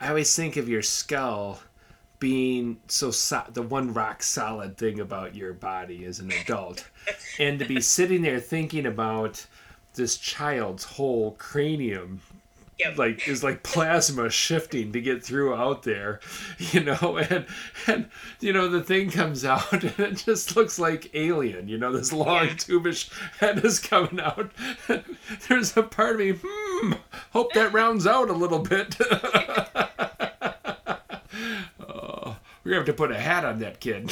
I always think of your skull being so so- the one rock solid thing about your body as an adult, and to be sitting there thinking about this child's whole cranium Yep. like is like plasma shifting to get through out there you know and and you know the thing comes out and it just looks like alien you know this long Yeah. tubish head is coming out there's a part of me hmm hope that rounds out a little bit oh, we're gonna have to put a hat on that kid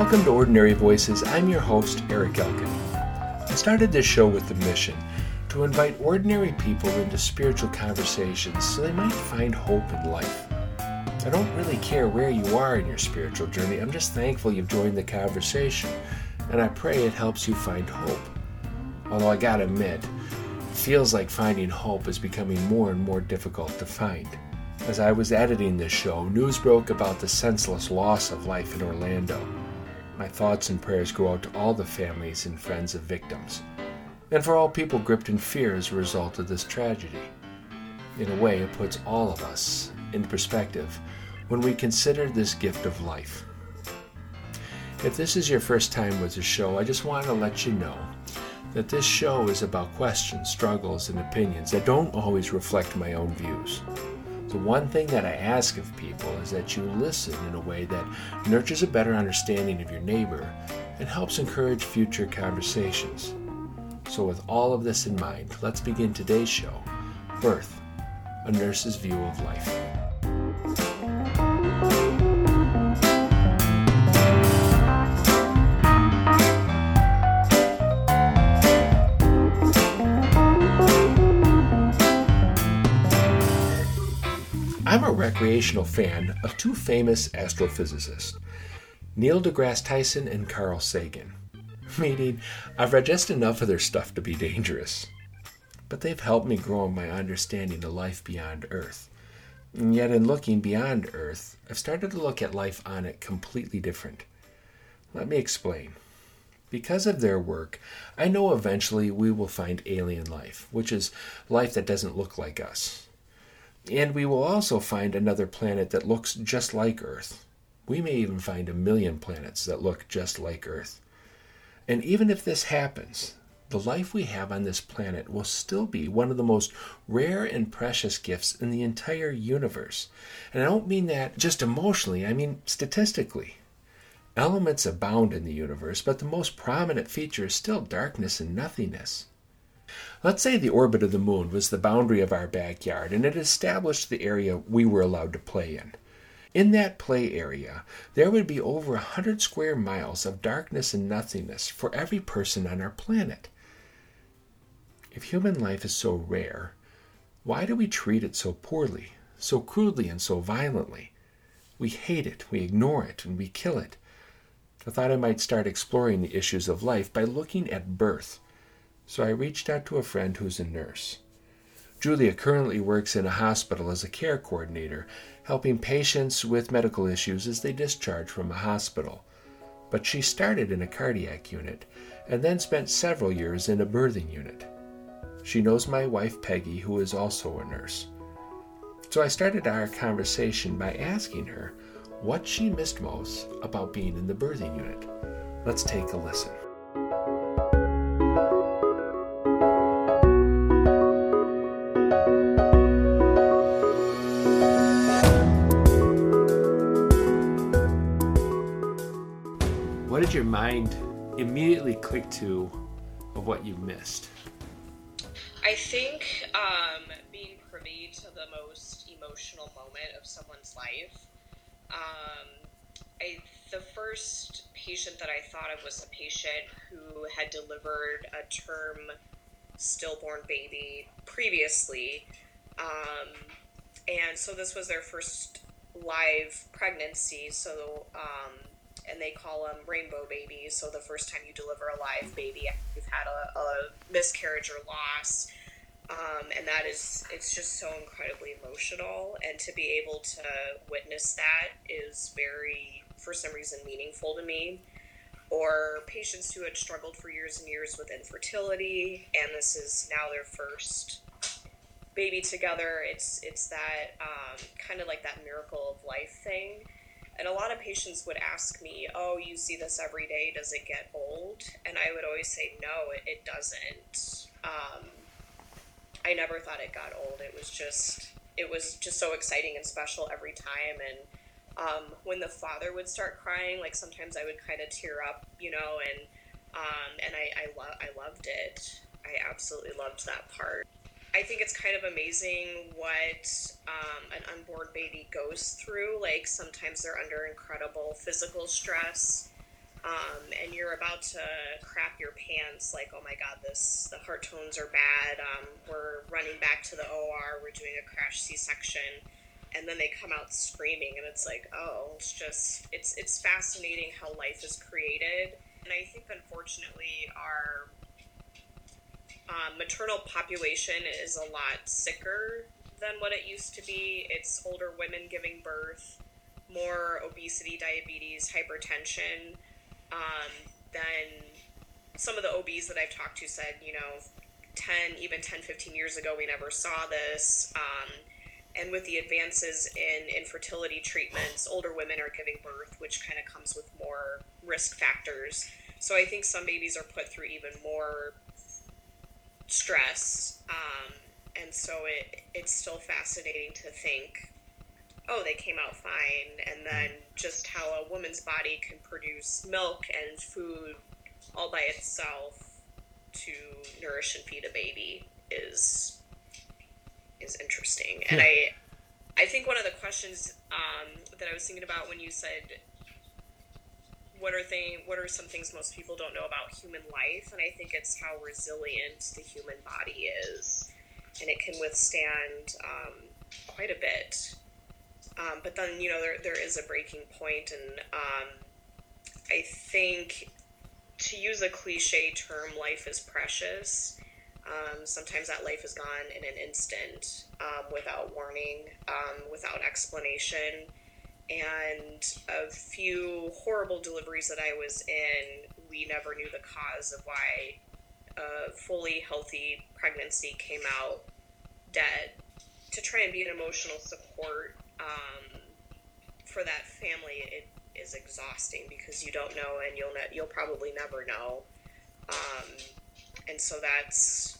Welcome to Ordinary Voices. I'm your host, Eric Elkin. I started this show with the mission to invite ordinary people into spiritual conversations so they might find hope in life. I don't really care where you are in your spiritual journey, I'm just thankful you've joined the conversation, and I pray it helps you find hope. Although I gotta admit, it feels like finding hope is becoming more and more difficult to find. As I was editing this show, news broke about the senseless loss of life in Orlando. My thoughts and prayers go out to all the families and friends of victims, and for all people gripped in fear as a result of this tragedy. In a way, it puts all of us in perspective when we consider this gift of life. If this is your first time with the show, I just want to let you know that this show is about questions, struggles, and opinions that don't always reflect my own views. The one thing that I ask of people is that you listen in a way that nurtures a better understanding of your neighbor and helps encourage future conversations. So, with all of this in mind, let's begin today's show Birth, a nurse's view of life. I'm a recreational fan of two famous astrophysicists, Neil deGrasse Tyson and Carl Sagan. Meaning, I've read just enough of their stuff to be dangerous. But they've helped me grow in my understanding of life beyond Earth. And yet, in looking beyond Earth, I've started to look at life on it completely different. Let me explain. Because of their work, I know eventually we will find alien life, which is life that doesn't look like us. And we will also find another planet that looks just like Earth. We may even find a million planets that look just like Earth. And even if this happens, the life we have on this planet will still be one of the most rare and precious gifts in the entire universe. And I don't mean that just emotionally, I mean statistically. Elements abound in the universe, but the most prominent feature is still darkness and nothingness. Let's say the orbit of the moon was the boundary of our backyard and it established the area we were allowed to play in. In that play area, there would be over a hundred square miles of darkness and nothingness for every person on our planet. If human life is so rare, why do we treat it so poorly, so crudely, and so violently? We hate it, we ignore it, and we kill it. I thought I might start exploring the issues of life by looking at birth so I reached out to a friend who's a nurse. Julia currently works in a hospital as a care coordinator, helping patients with medical issues as they discharge from a hospital. But she started in a cardiac unit and then spent several years in a birthing unit. She knows my wife Peggy, who is also a nurse. So I started our conversation by asking her what she missed most about being in the birthing unit. Let's take a listen. Mind immediately click to of what you missed? I think um, being privy to the most emotional moment of someone's life. Um, I, the first patient that I thought of was a patient who had delivered a term stillborn baby previously. Um, and so this was their first live pregnancy. So, um, and they call them rainbow babies. So the first time you deliver a live baby you've had a, a miscarriage or loss. Um, and that is, it's just so incredibly emotional. And to be able to witness that is very, for some reason, meaningful to me. Or patients who had struggled for years and years with infertility, and this is now their first baby together. It's it's that um, kind of like that miracle of life thing. And a lot of patients would ask me, "Oh, you see this every day? Does it get old?" And I would always say, "No, it, it doesn't." Um, I never thought it got old. It was just it was just so exciting and special every time. And um, when the father would start crying, like sometimes I would kind of tear up, you know, and um, and I I, lo- I loved it. I absolutely loved that part. I think it's kind of amazing what um, an unborn baby goes through. Like sometimes they're under incredible physical stress, um, and you're about to crap your pants. Like, oh my god, this the heart tones are bad. Um, we're running back to the OR. We're doing a crash C-section, and then they come out screaming, and it's like, oh, it's just it's it's fascinating how life is created. And I think unfortunately our um, maternal population is a lot sicker than what it used to be. It's older women giving birth, more obesity, diabetes, hypertension. Um, then some of the OBs that I've talked to said, you know, 10, even 10, 15 years ago, we never saw this. Um, and with the advances in infertility treatments, older women are giving birth, which kind of comes with more risk factors. So I think some babies are put through even more stress. Um, and so it it's still fascinating to think, oh, they came out fine, and then just how a woman's body can produce milk and food all by itself to nourish and feed a baby is is interesting. And I I think one of the questions um, that I was thinking about when you said what are thing what are some things most people don't know about human life? And i think it's how resilient the human body is. And it can withstand um, quite a bit. Um, but then you know there, there is a breaking point and um, i think to use a cliche term life is precious. Um, sometimes that life is gone in an instant um, without warning um, without explanation and a few horrible deliveries that I was in, we never knew the cause of why a fully healthy pregnancy came out dead. To try and be an emotional support um, for that family, it is exhausting because you don't know, and you'll ne- you'll probably never know. Um, and so that's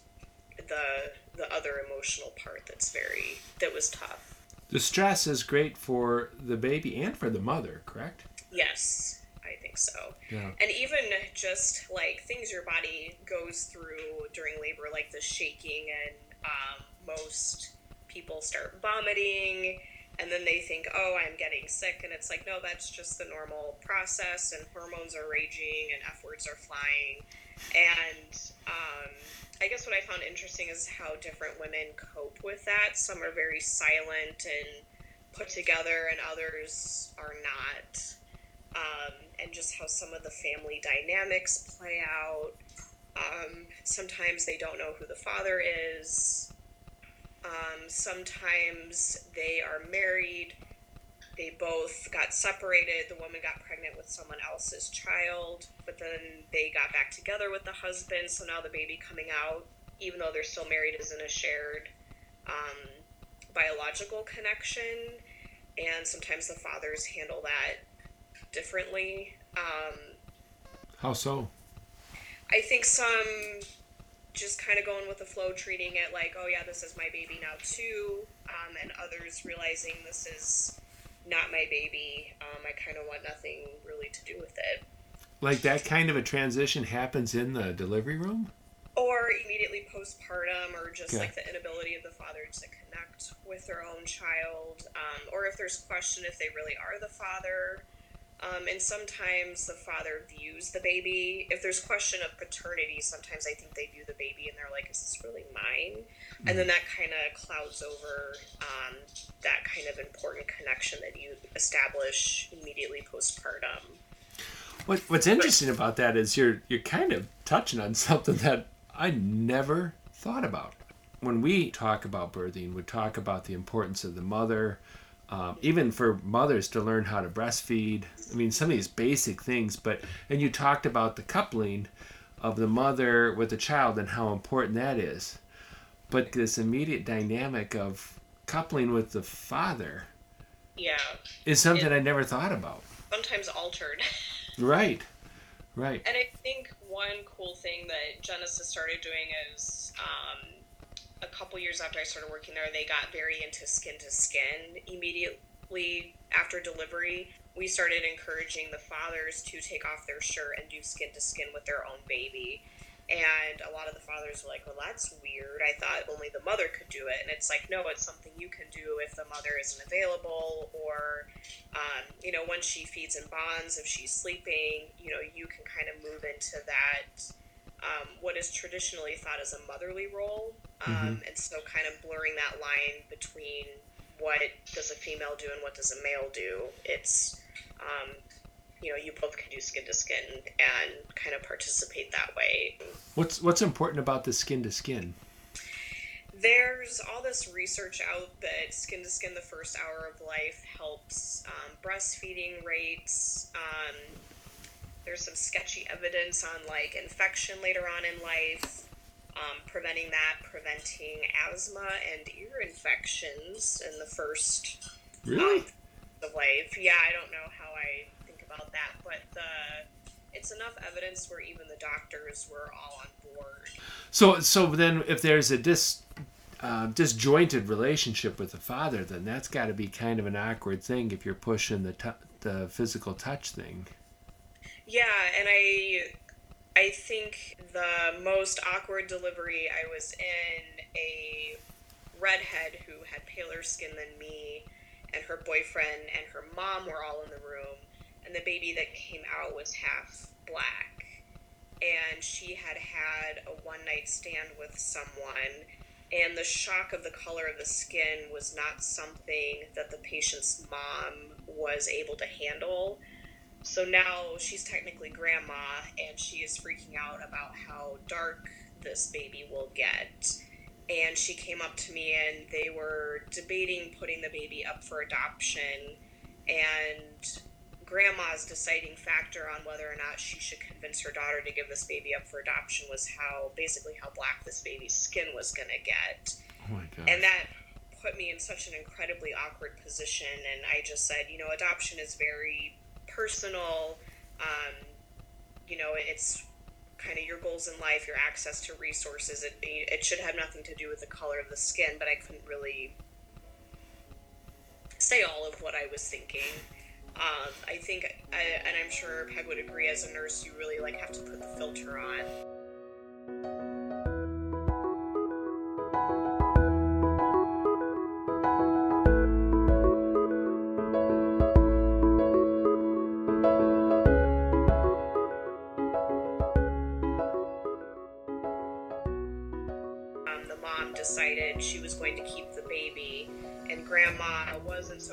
the the other emotional part that's very that was tough. The stress is great for the baby and for the mother, correct? Yes, I think so. Yeah. And even just like things your body goes through during labor, like the shaking, and um, most people start vomiting, and then they think, oh, I'm getting sick. And it's like, no, that's just the normal process, and hormones are raging, and F words are flying. And um, I guess what I found interesting is how different women cope with that. Some are very silent and put together, and others are not. Um, and just how some of the family dynamics play out. Um, sometimes they don't know who the father is. Um, sometimes they are married they both got separated. The woman got pregnant with someone else's child, but then they got back together with the husband. So now the baby coming out, even though they're still married, is in a shared um, biological connection. And sometimes the fathers handle that differently. Um, How so? I think some just kind of going with the flow, treating it like, oh yeah, this is my baby now too, um, and others realizing this is not my baby. Um, I kind of want nothing really to do with it. Like that kind of a transition happens in the delivery room? Or immediately postpartum, or just okay. like the inability of the father to connect with their own child, um, or if there's question if they really are the father. Um, and sometimes the father views the baby. If there's question of paternity, sometimes I think they view the baby and they're like, "Is this really mine?" Mm-hmm. And then that kind of clouds over um, that kind of important connection that you establish immediately postpartum. What, what's interesting but, about that is you're you're kind of touching on something that I never thought about. when we talk about birthing, we talk about the importance of the mother, um, even for mothers to learn how to breastfeed. I mean, some of these basic things, but, and you talked about the coupling of the mother with the child and how important that is. But this immediate dynamic of coupling with the father yeah is something it, I never thought about. Sometimes altered. right. Right. And I think one cool thing that Genesis started doing is um, a couple years after I started working there, they got very into skin to skin immediately after delivery. We started encouraging the fathers to take off their shirt and do skin to skin with their own baby. And a lot of the fathers were like, well, that's weird. I thought only the mother could do it. And it's like, no, it's something you can do if the mother isn't available or, um, you know, once she feeds and bonds, if she's sleeping, you know, you can kind of move into that, um, what is traditionally thought as a motherly role. Um, mm-hmm. And so kind of blurring that line between what does a female do and what does a male do. It's, um, you know you both can do skin to skin and kind of participate that way. What's what's important about the skin to skin? There's all this research out that skin to skin the first hour of life helps um, breastfeeding rates. Um, there's some sketchy evidence on like infection later on in life, um, preventing that, preventing asthma and ear infections in the first really? of life. Yeah, I don't know how I think about that, but the it's enough evidence where even the doctors were all on board. So, so then, if there's a dis uh, disjointed relationship with the father, then that's got to be kind of an awkward thing if you're pushing the t- the physical touch thing. Yeah, and I I think the most awkward delivery I was in a redhead who had paler skin than me, and her boyfriend and her mom were all in the room and the baby that came out was half black. And she had had a one night stand with someone, and the shock of the color of the skin was not something that the patient's mom was able to handle. So now she's technically grandma, and she is freaking out about how dark this baby will get. And she came up to me, and they were debating putting the baby up for adoption. And grandma's deciding factor on whether or not she should convince her daughter to give this baby up for adoption was how basically how black this baby's skin was going to get. Oh my god. And that put me in such an incredibly awkward position and I just said, you know, adoption is very personal. Um, you know, it's kind of your goals in life, your access to resources. It, it should have nothing to do with the color of the skin, but I couldn't really say all of what I was thinking. Um, I think, I, and I'm sure Peg would agree, as a nurse, you really like have to put the filter on.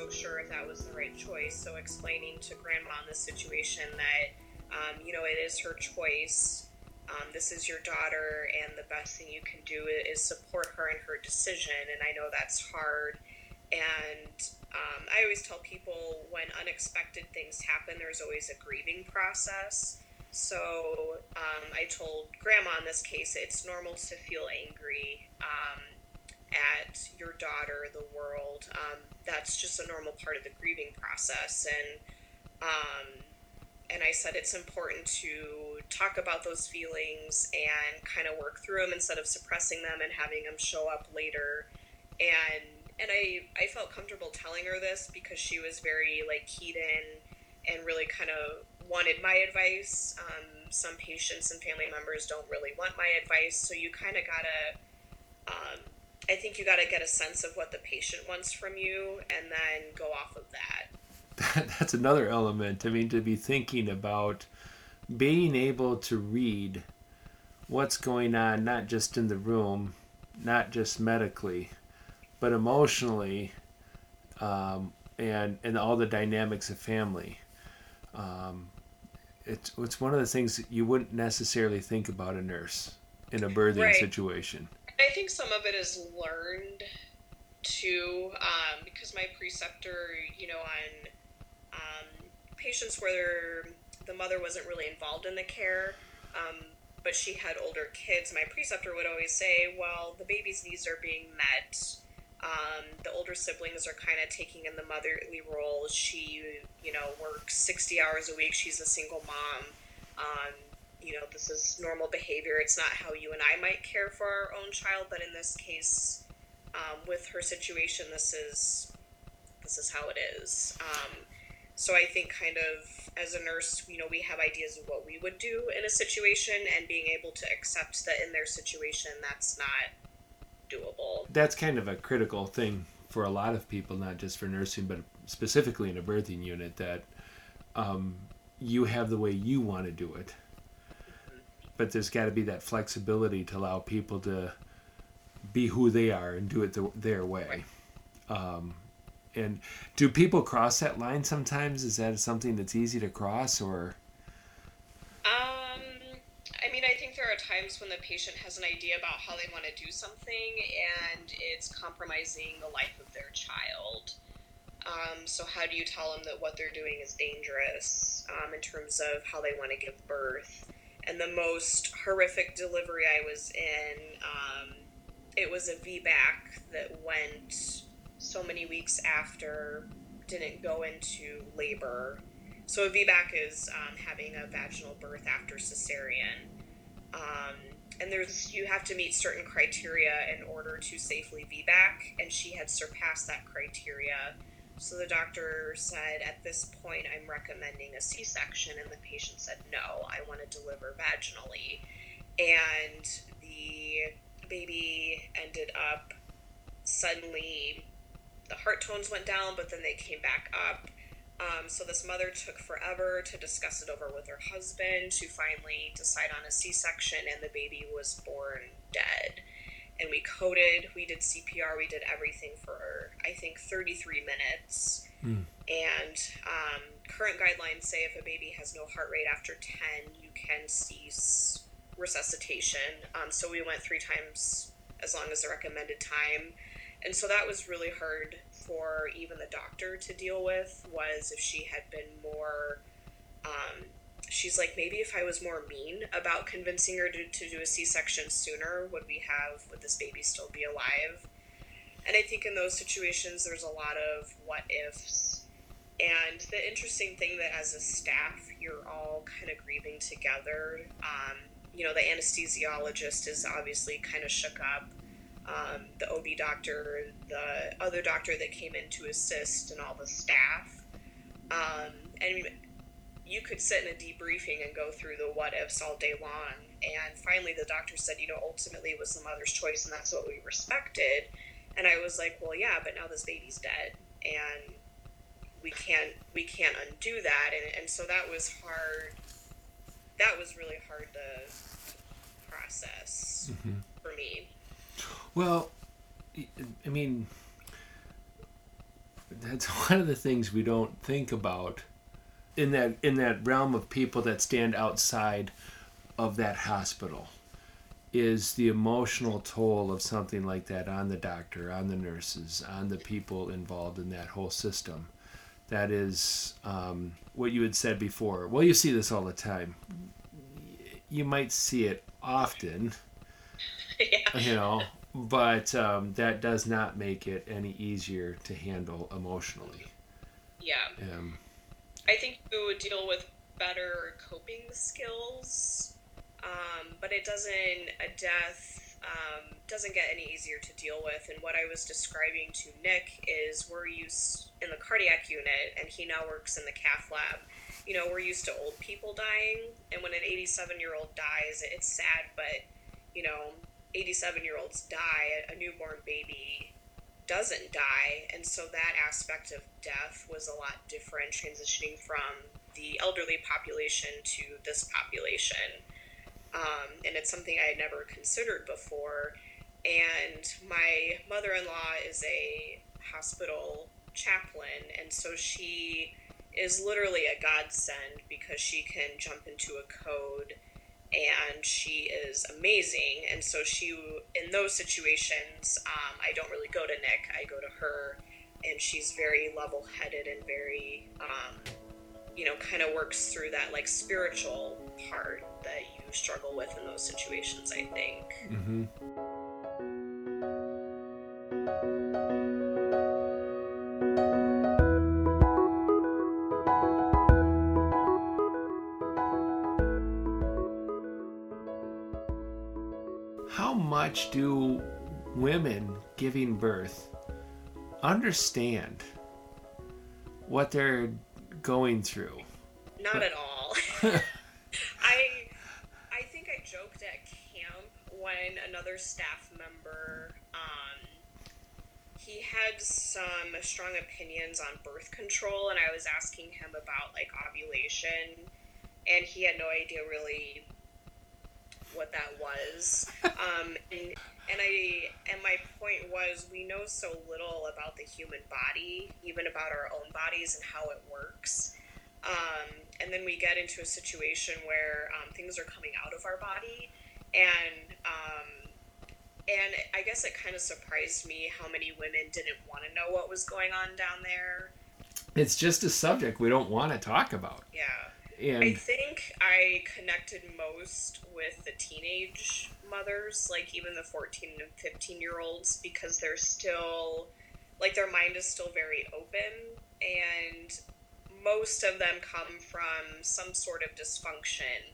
Sure if that was the right choice. So explaining to grandma in this situation that um, you know it is her choice. Um, this is your daughter, and the best thing you can do is support her in her decision. And I know that's hard. And um, I always tell people when unexpected things happen, there's always a grieving process. So um, I told grandma in this case, it's normal to feel angry. Um, at your daughter, the world. Um, that's just a normal part of the grieving process. And um, and I said it's important to talk about those feelings and kind of work through them instead of suppressing them and having them show up later. And and I I felt comfortable telling her this because she was very like keyed in and really kind of wanted my advice. Um, some patients and family members don't really want my advice, so you kind of gotta um, I think you got to get a sense of what the patient wants from you and then go off of that. That's another element. I mean, to be thinking about being able to read what's going on, not just in the room, not just medically, but emotionally, um, and and all the dynamics of family. Um, it's it's one of the things that you wouldn't necessarily think about a nurse in a birthing right. situation. I think some of it is learned too, um, because my preceptor, you know, on um, patients where the mother wasn't really involved in the care, um, but she had older kids, my preceptor would always say, well, the baby's needs are being met. Um, the older siblings are kind of taking in the motherly role. She, you know, works 60 hours a week. She's a single mom. You know, this is normal behavior. It's not how you and I might care for our own child, but in this case, um, with her situation, this is this is how it is. Um, so I think, kind of, as a nurse, you know, we have ideas of what we would do in a situation, and being able to accept that in their situation, that's not doable. That's kind of a critical thing for a lot of people, not just for nursing, but specifically in a birthing unit, that um, you have the way you want to do it. But there's got to be that flexibility to allow people to be who they are and do it the, their way. Um, and do people cross that line sometimes? Is that something that's easy to cross, or? Um, I mean, I think there are times when the patient has an idea about how they want to do something, and it's compromising the life of their child. Um, so how do you tell them that what they're doing is dangerous um, in terms of how they want to give birth? And the most horrific delivery I was in, um, it was a VBAC that went so many weeks after, didn't go into labor. So a VBAC is um, having a vaginal birth after cesarean. Um, and there's you have to meet certain criteria in order to safely VBAC, and she had surpassed that criteria. So the doctor said, at this point, I'm recommending a C section, and the patient said, no, I want to deliver vaginally. And the baby ended up suddenly the heart tones went down, but then they came back up. Um, so this mother took forever to discuss it over with her husband to finally decide on a C-section, and the baby was born dead. And we coded, we did CPR, we did everything for I think 33 minutes. Mm. And um, current guidelines say if a baby has no heart rate after 10, you can cease resuscitation. Um, so we went three times as long as the recommended time and so that was really hard for even the doctor to deal with was if she had been more um, she's like maybe if i was more mean about convincing her to, to do a c-section sooner would we have would this baby still be alive? And i think in those situations there's a lot of what ifs. And the interesting thing that as a staff you're all kind of grieving together um, you know the anesthesiologist is obviously kind of shook up. Um, the OB doctor, the other doctor that came in to assist, and all the staff. Um, and you could sit in a debriefing and go through the what ifs all day long. And finally, the doctor said, you know, ultimately it was the mother's choice, and that's what we respected. And I was like, well, yeah, but now this baby's dead, and we can't we can't undo that. And, and so that was hard. That was really hard to process mm-hmm. for me. Well, I mean, that's one of the things we don't think about in that in that realm of people that stand outside of that hospital is the emotional toll of something like that on the doctor, on the nurses, on the people involved in that whole system. That is um, what you had said before. Well, you see this all the time. You might see it often. Yeah. You know, but um, that does not make it any easier to handle emotionally. Yeah. Um, I think you would deal with better coping skills, um, but it doesn't a death um, doesn't get any easier to deal with. And what I was describing to Nick is we're used in the cardiac unit, and he now works in the cath lab. You know, we're used to old people dying, and when an 87 year old dies, it's sad, but you know, 87 year olds die, a newborn baby doesn't die. And so that aspect of death was a lot different, transitioning from the elderly population to this population. Um, and it's something I had never considered before. And my mother in law is a hospital chaplain, and so she is literally a godsend because she can jump into a code and she is amazing. And so she, in those situations, um, I don't really go to Nick. I go to her, and she's very level-headed and very, um, you know, kind of works through that like spiritual part that you struggle with in those situations. I think. Mm-hmm. Much do women giving birth understand what they're going through? Not at all. I I think I joked at camp when another staff member um, he had some strong opinions on birth control, and I was asking him about like ovulation, and he had no idea really what that was. Um, and, and I and my point was we know so little about the human body, even about our own bodies and how it works. Um, and then we get into a situation where um, things are coming out of our body, and um, and I guess it kind of surprised me how many women didn't want to know what was going on down there. It's just a subject we don't want to talk about. Yeah. And I think I connected most with the teenage mothers, like even the 14 and 15 year olds, because they're still, like, their mind is still very open, and most of them come from some sort of dysfunction,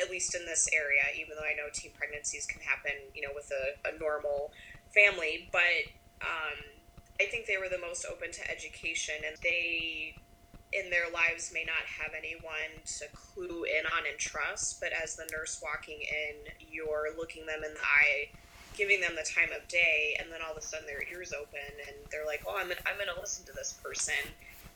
at least in this area, even though I know teen pregnancies can happen, you know, with a, a normal family, but um, I think they were the most open to education, and they in their lives may not have anyone to clue in on and trust, but as the nurse walking in, you're looking them in the eye, giving them the time of day, and then all of a sudden their ears open and they're like, "Oh, I'm gonna, I'm going to listen to this person,"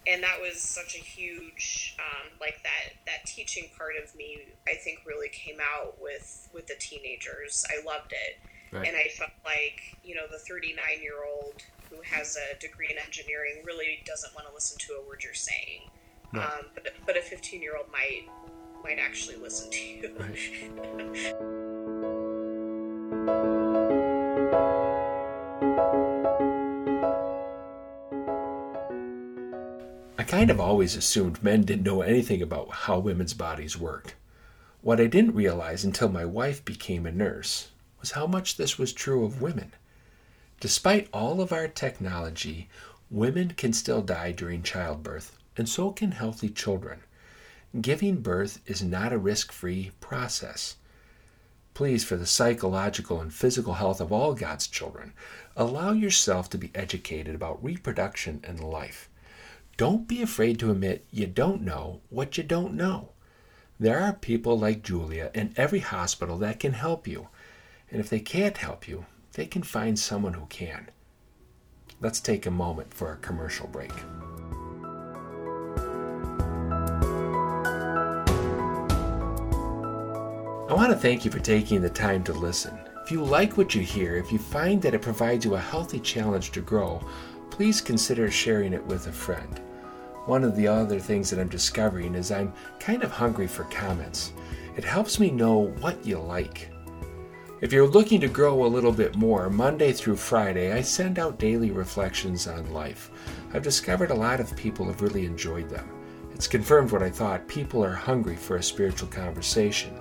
and that was such a huge, um, like that that teaching part of me, I think, really came out with with the teenagers. I loved it, Right. and I felt like you know the 39 year old who has a degree in engineering really doesn't want to listen to a word you're saying. Right. Um, but, but a 15 year old might might actually listen to you. I kind of always assumed men didn't know anything about how women's bodies worked. What I didn't realize until my wife became a nurse was how much this was true of women. Despite all of our technology, women can still die during childbirth, and so can healthy children. Giving birth is not a risk free process. Please, for the psychological and physical health of all God's children, allow yourself to be educated about reproduction and life. Don't be afraid to admit you don't know what you don't know. There are people like Julia in every hospital that can help you. And if they can't help you, they can find someone who can. Let's take a moment for a commercial break. I want to thank you for taking the time to listen. If you like what you hear, if you find that it provides you a healthy challenge to grow, please consider sharing it with a friend. One of the other things that I'm discovering is I'm kind of hungry for comments. It helps me know what you like. If you're looking to grow a little bit more, Monday through Friday, I send out daily reflections on life. I've discovered a lot of people have really enjoyed them. It's confirmed what I thought people are hungry for a spiritual conversation.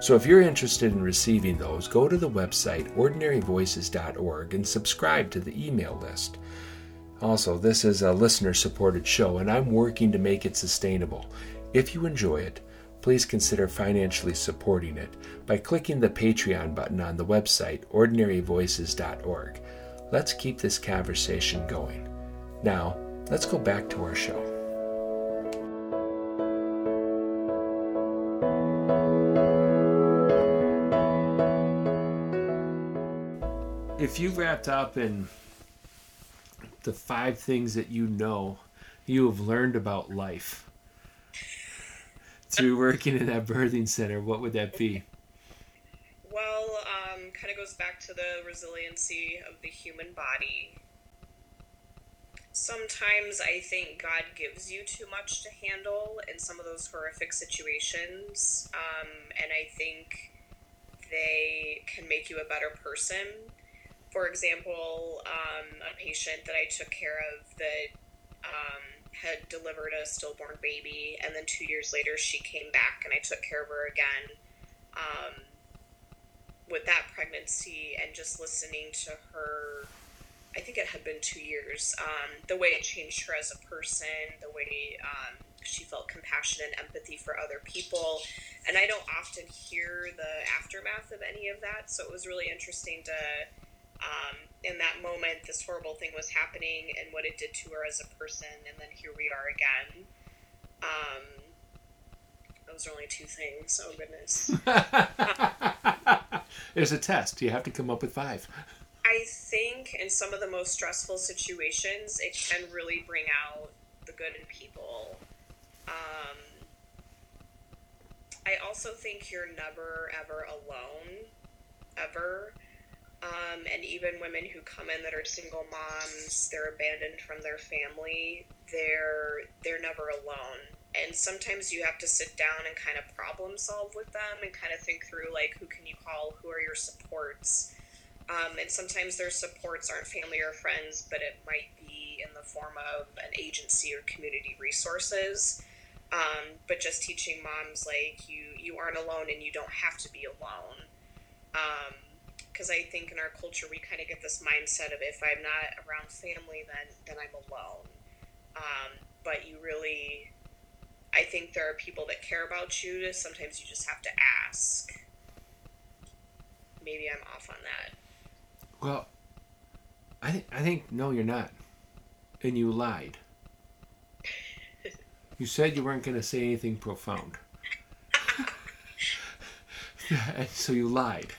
So if you're interested in receiving those, go to the website ordinaryvoices.org and subscribe to the email list. Also, this is a listener supported show, and I'm working to make it sustainable. If you enjoy it, please consider financially supporting it by clicking the Patreon button on the website ordinaryvoices.org. Let's keep this conversation going. Now, let's go back to our show. If you wrapped up in the five things that you know you have learned about life through working in that birthing center, what would that be? Well, um, kind of goes back to the resiliency of the human body. sometimes I think God gives you too much to handle in some of those horrific situations. Um, and I think they can make you a better person. For example, um, a patient that I took care of that um, had delivered a stillborn baby, and then two years later she came back and I took care of her again. Um, with that pregnancy and just listening to her I think it had been two years. Um, the way it changed her as a person, the way um, she felt compassion and empathy for other people. And I don't often hear the aftermath of any of that. So it was really interesting to, um, in that moment, this horrible thing was happening and what it did to her as a person. And then here we are again. Um, those are only two things. Oh, goodness. There's a test. You have to come up with five. I think in some of the most stressful situations, it can really bring out the good in people. Um, I also think you're never ever alone, ever. Um, and even women who come in that are single moms, they're abandoned from their family. They're they're never alone. And sometimes you have to sit down and kind of problem solve with them and kind of think through like who can you call, who are your supports um, and sometimes their supports aren't family or friends, but it might be in the form of an agency or community resources. Um, but just teaching moms like you you aren't alone and you don't have to be alone. Because I think in our culture we kind of get this mindset of if I'm not around family, then then I'm alone. Um, but you really, I think there are people that care about you. Sometimes you just have to ask. Maybe I'm off on that. Well, I think I think no, you're not, and you lied. you said you weren't going to say anything profound, and so you lied,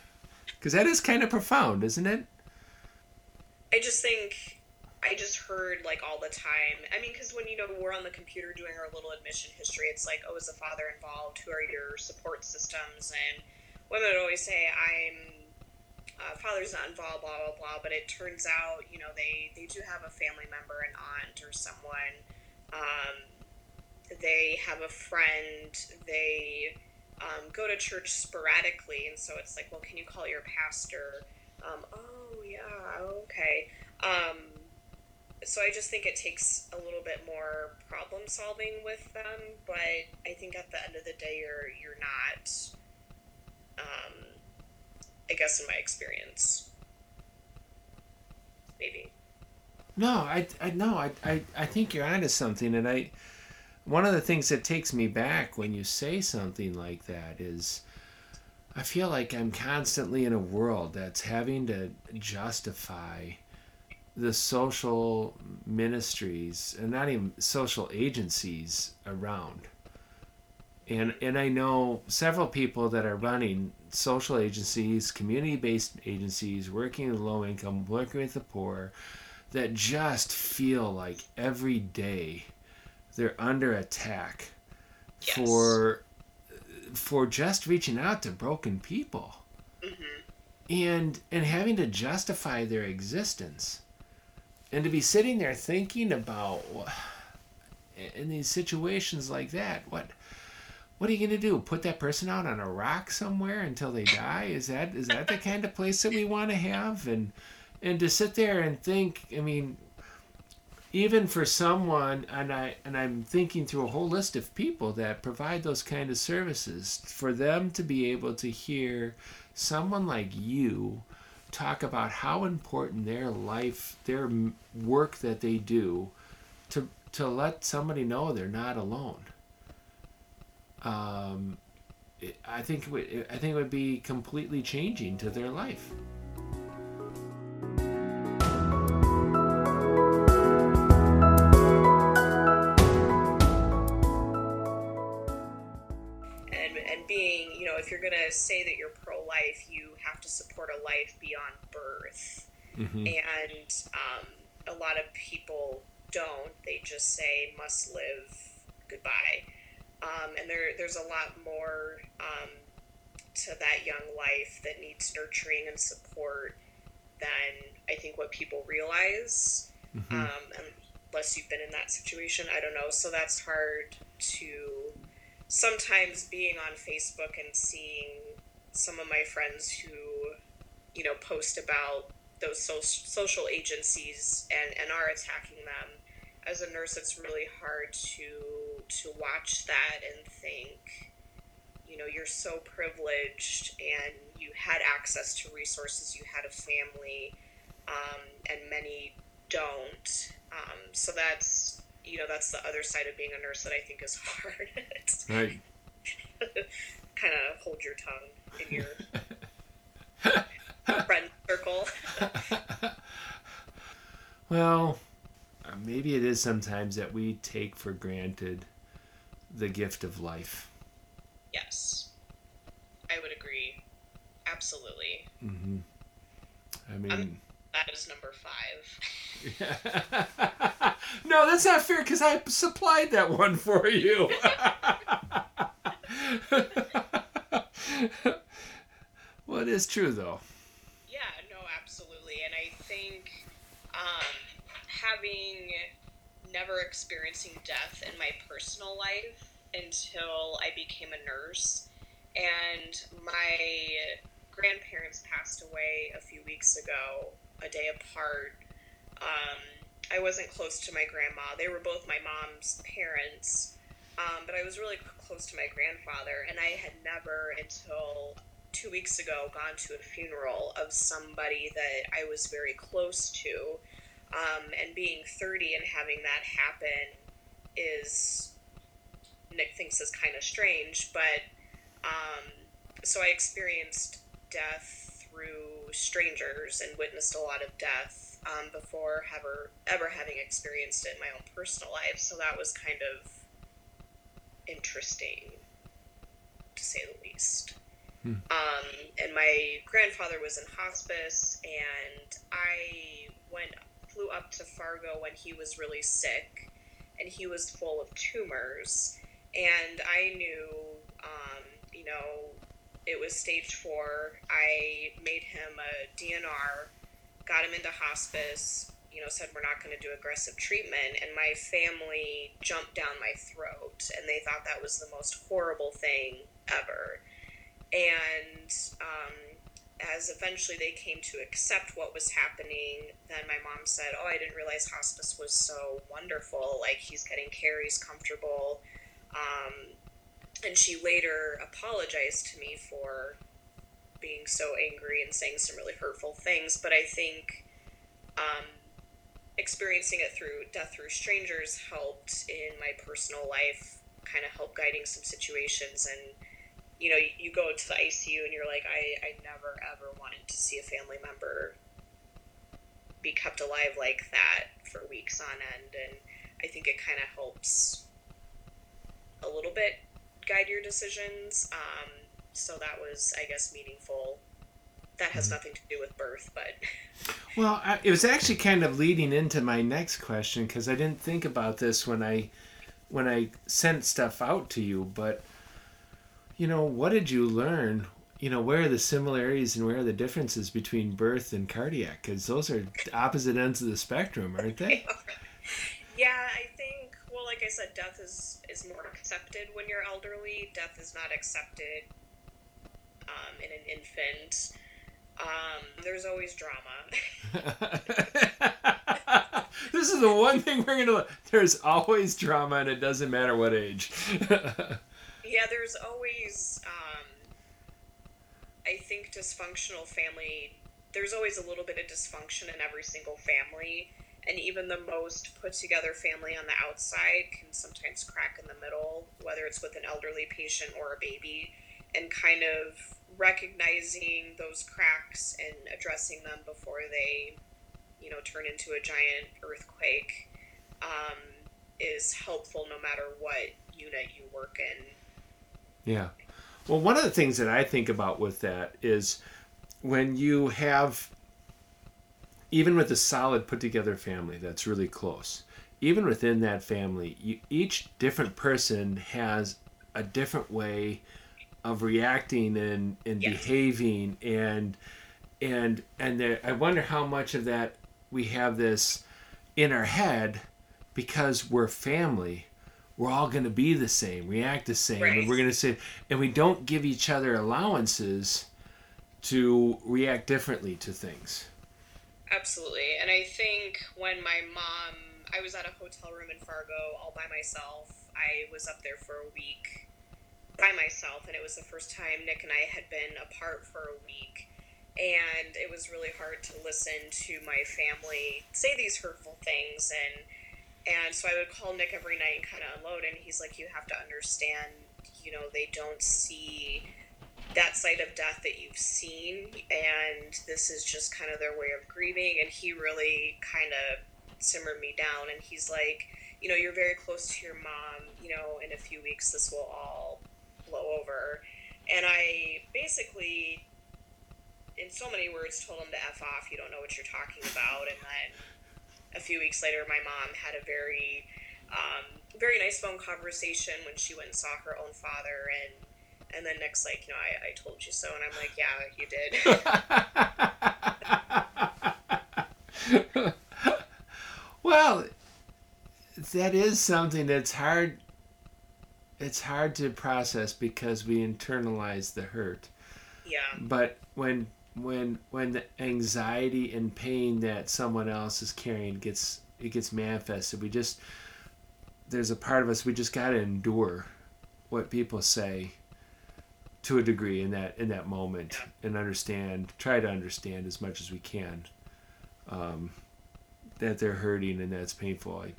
because that is kind of profound, isn't it? I just think I just heard like all the time. I mean, because when you know we're on the computer doing our little admission history, it's like, oh, is the father involved? Who are your support systems? And women would always say, I'm uh, father's not involved, blah blah blah. But it turns out, you know, they they do have a family member, an aunt or someone. Um, they have a friend. They um, go to church sporadically, and so it's like, well, can you call your pastor? Um, oh yeah, okay. Um, so I just think it takes a little bit more problem solving with them, but I think at the end of the day, you're you're not. Um, I guess in my experience. Maybe. No, I, I no, I, I, I think you're onto something, and I, one of the things that takes me back when you say something like that is, I feel like I'm constantly in a world that's having to justify the social ministries and not even social agencies around. And and I know several people that are running social agencies, community based agencies, working with low income, working with the poor, that just feel like every day they're under attack yes. for for just reaching out to broken people mm-hmm. and and having to justify their existence and to be sitting there thinking about in these situations like that what what are you going to do? Put that person out on a rock somewhere until they die? Is that is that the kind of place that we want to have? And and to sit there and think, I mean, even for someone, and I and I'm thinking through a whole list of people that provide those kind of services, for them to be able to hear someone like you talk about how important their life, their work that they do, to to let somebody know they're not alone um, I think it would, I think it would be completely changing to their life. If you're gonna say that you're pro-life, you have to support a life beyond birth. Mm-hmm. And um, a lot of people don't. They just say must live. Goodbye um, and there there's a lot more um, to that young life that needs nurturing and support than I think what people realize. Mm-hmm. Um, unless you've been in that situation. I don't know. So that's hard to sometimes being on Facebook and seeing some of my friends who, you know, post about those so- social agencies and, and are attacking them. As a nurse, it's really hard to to watch that and think, you know, you're so privileged and you had access to resources, you had a family, um, and many don't. Um, so that's you know that's the other side of being a nurse that I think is hard. right. kind of hold your tongue in your friend circle. well, uh, maybe it is sometimes that we take for granted the gift of life. Yes, I would agree. Absolutely. Mm-hmm. I mean, um, that is number five. no, that's not fair because I supplied that one for you. well, it is true, though. Yeah, no, absolutely. And I think um, having never experiencing death in my personal life until I became a nurse, and my grandparents passed away a few weeks ago, a day apart. Um, I wasn't close to my grandma. They were both my mom's parents, um, but I was really close to my grandfather, and I had never until two weeks ago gone to a funeral of somebody that I was very close to. Um, and being 30 and having that happen is, Nick thinks is kind of strange, but um, so I experienced death through strangers and witnessed a lot of death um, before ever ever having experienced it in my own personal life. So that was kind of interesting, to say the least. Hmm. Um, and my grandfather was in hospice, and I went flew up to Fargo when he was really sick, and he was full of tumors, and I knew, it was stage four. I made him a DNR, got him into hospice, you know, said we're not going to do aggressive treatment. And my family jumped down my throat and they thought that was the most horrible thing ever. And um, as eventually they came to accept what was happening, then my mom said, Oh, I didn't realize hospice was so wonderful. Like, he's getting care, he's comfortable. Um, and she later apologized to me for being so angry and saying some really hurtful things. But I think um, experiencing it through death through strangers helped in my personal life, kind of help guiding some situations. And you know, you go to the ICU and you're like, I, I never ever wanted to see a family member be kept alive like that for weeks on end. And I think it kind of helps a little bit guide your decisions. Um, so that was, I guess, meaningful. That has mm-hmm. nothing to do with birth, but. well, I, it was actually kind of leading into my next question because I didn't think about this when I when I sent stuff out to you, but you know, what did you learn? You know, where are the similarities and where are the differences between birth and cardiac? Because those are opposite ends of the spectrum, aren't they? yeah, I think. Well, like I said, death is is more accepted when you're elderly. Death is not accepted um, in an infant. Um, there's always drama. this is the one thing we're gonna. There's always drama, and it doesn't matter what age. yeah, there's always. Um, I think dysfunctional family. There's always a little bit of dysfunction in every single family, and even the most put together family on the outside can sometimes crack in the middle, whether it's with an elderly patient or a baby, and kind of recognizing those cracks and addressing them before they, you know, turn into a giant earthquake um, is helpful no matter what unit you work in. Yeah. Well, one of the things that I think about with that is when you have even with a solid put together family that's really close even within that family you, each different person has a different way of reacting and, and yes. behaving and and and there, i wonder how much of that we have this in our head because we're family, we're all going to be the same, react the same, Right. and we're going to say, and we don't give each other allowances to react differently to things. Absolutely. And I think when my mom, I was at a hotel room in Fargo all by myself. I was up there for a week by myself, and it was the first time Nick and I had been apart for a week. And it was really hard to listen to my family say these hurtful things. And, and so I would call Nick every night and kind of unload. And he's like, You have to understand, you know, they don't see that side of death that you've seen and this is just kind of their way of grieving and he really kind of simmered me down and he's like you know you're very close to your mom you know in a few weeks this will all blow over. And i basically in so many words told him to f off you don't know what you're talking about and then a few weeks later my mom had a very um, very nice phone conversation when she went and saw her own father and and then Nick's like, you know, I, I told you so. And I'm like, yeah, you did. well, that is something that's hard. It's hard to process because we internalize the hurt. yeah. But when when when the anxiety and pain that someone else is carrying gets it gets manifested, we just there's a part of us we just got to endure what people say to a degree in that in that moment and understand try to understand as much as we can um, that they're hurting and that's painful I,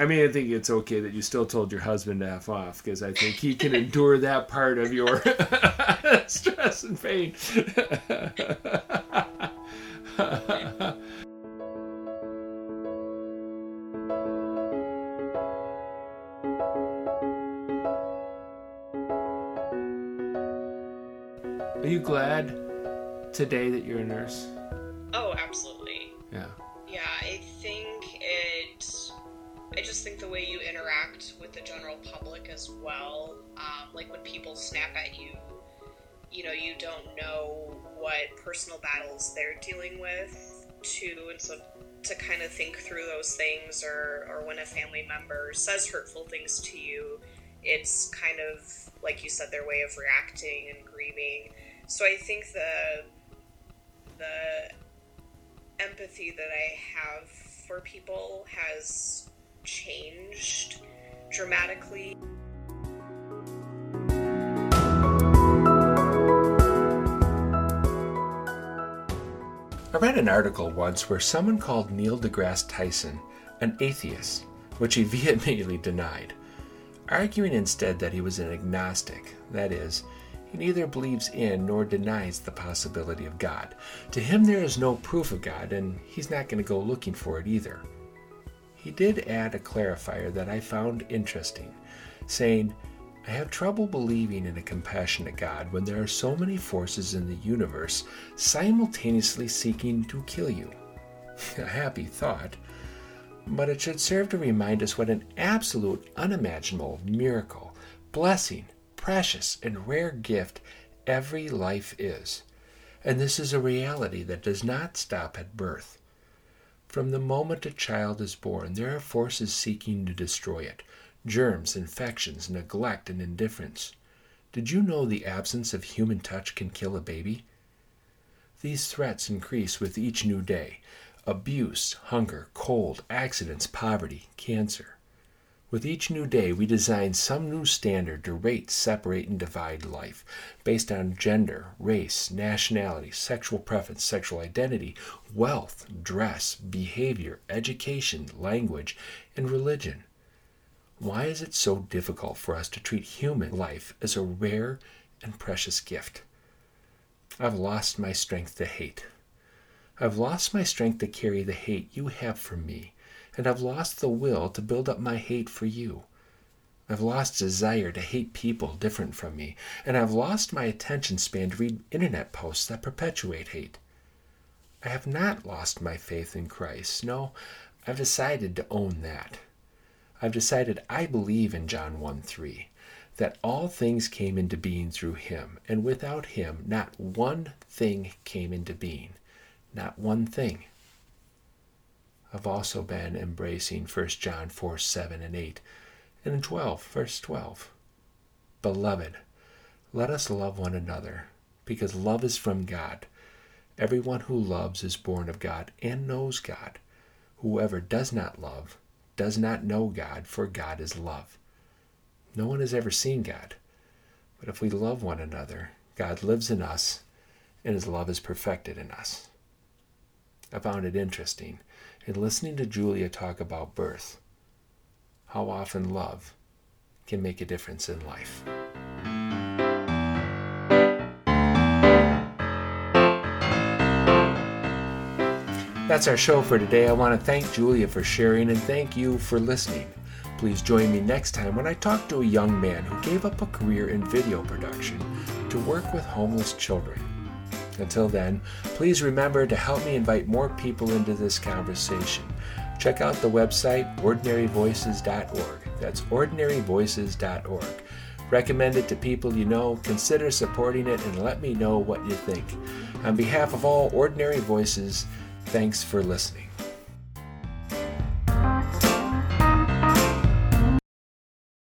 I mean, I think it's okay that you still told your husband to F off because I think he can endure that part of your stress and pain. today that you're a nurse? Oh, absolutely. Yeah. Yeah, I think it. I just think the way you interact with the general public as well, um, like when people snap at you, you know, you don't know what personal battles they're dealing with, too, and so to kind of think through those things, or or when a family member says hurtful things to you, it's kind of like you said, their way of reacting and grieving. So I think the the empathy that I have for people has changed dramatically. I read an article once where someone called Neil deGrasse Tyson an atheist, which he vehemently denied, arguing instead that he was an agnostic, that is, he neither believes in nor denies the possibility of God. To him, there is no proof of God, and he's not going to go looking for it either. He did add a clarifier that I found interesting, saying, I have trouble believing in a compassionate God when there are so many forces in the universe simultaneously seeking to kill you. a happy thought, but it should serve to remind us what an absolute, unimaginable miracle, blessing, precious, and rare gift every life is. And this is a reality that does not stop at birth. From the moment a child is born, there are forces seeking to destroy it germs, infections, neglect, and indifference. Did you know the absence of human touch can kill a baby? These threats increase with each new day abuse, hunger, cold, accidents, poverty, cancer. With each new day, we design some new standard to rate, separate, and divide life based on gender, race, nationality, sexual preference, sexual identity, wealth, dress, behavior, education, language, and religion. Why is it so difficult for us to treat human life as a rare and precious gift? I've lost my strength to hate. I've lost my strength to carry the hate you have for me, and I've lost the will to build up my hate for you. I've lost desire to hate people different from me, and I've lost my attention span to read internet posts that perpetuate hate. I have not lost my faith in Christ. No, I've decided to own that. I've decided I believe in John 1 3, that all things came into being through him, and without him not one thing came into being. Not one thing. I've also been embracing 1 John 4 7 and 8, and in 12, verse 12. Beloved, let us love one another, because love is from God. Everyone who loves is born of God and knows God. Whoever does not love does not know God, for God is love. No one has ever seen God. But if we love one another, God lives in us, and his love is perfected in us. I found it interesting in listening to Julia talk about birth, how often love can make a difference in life. That's our show for today. I want to thank Julia for sharing and thank you for listening. Please join me next time when I talk to a young man who gave up a career in video production to work with homeless children. Until then, please remember to help me invite more people into this conversation. Check out the website ordinaryvoices.org. That's ordinaryvoices.org. Recommend it to people you know, consider supporting it, and let me know what you think. On behalf of all Ordinary Voices, Thanks for listening.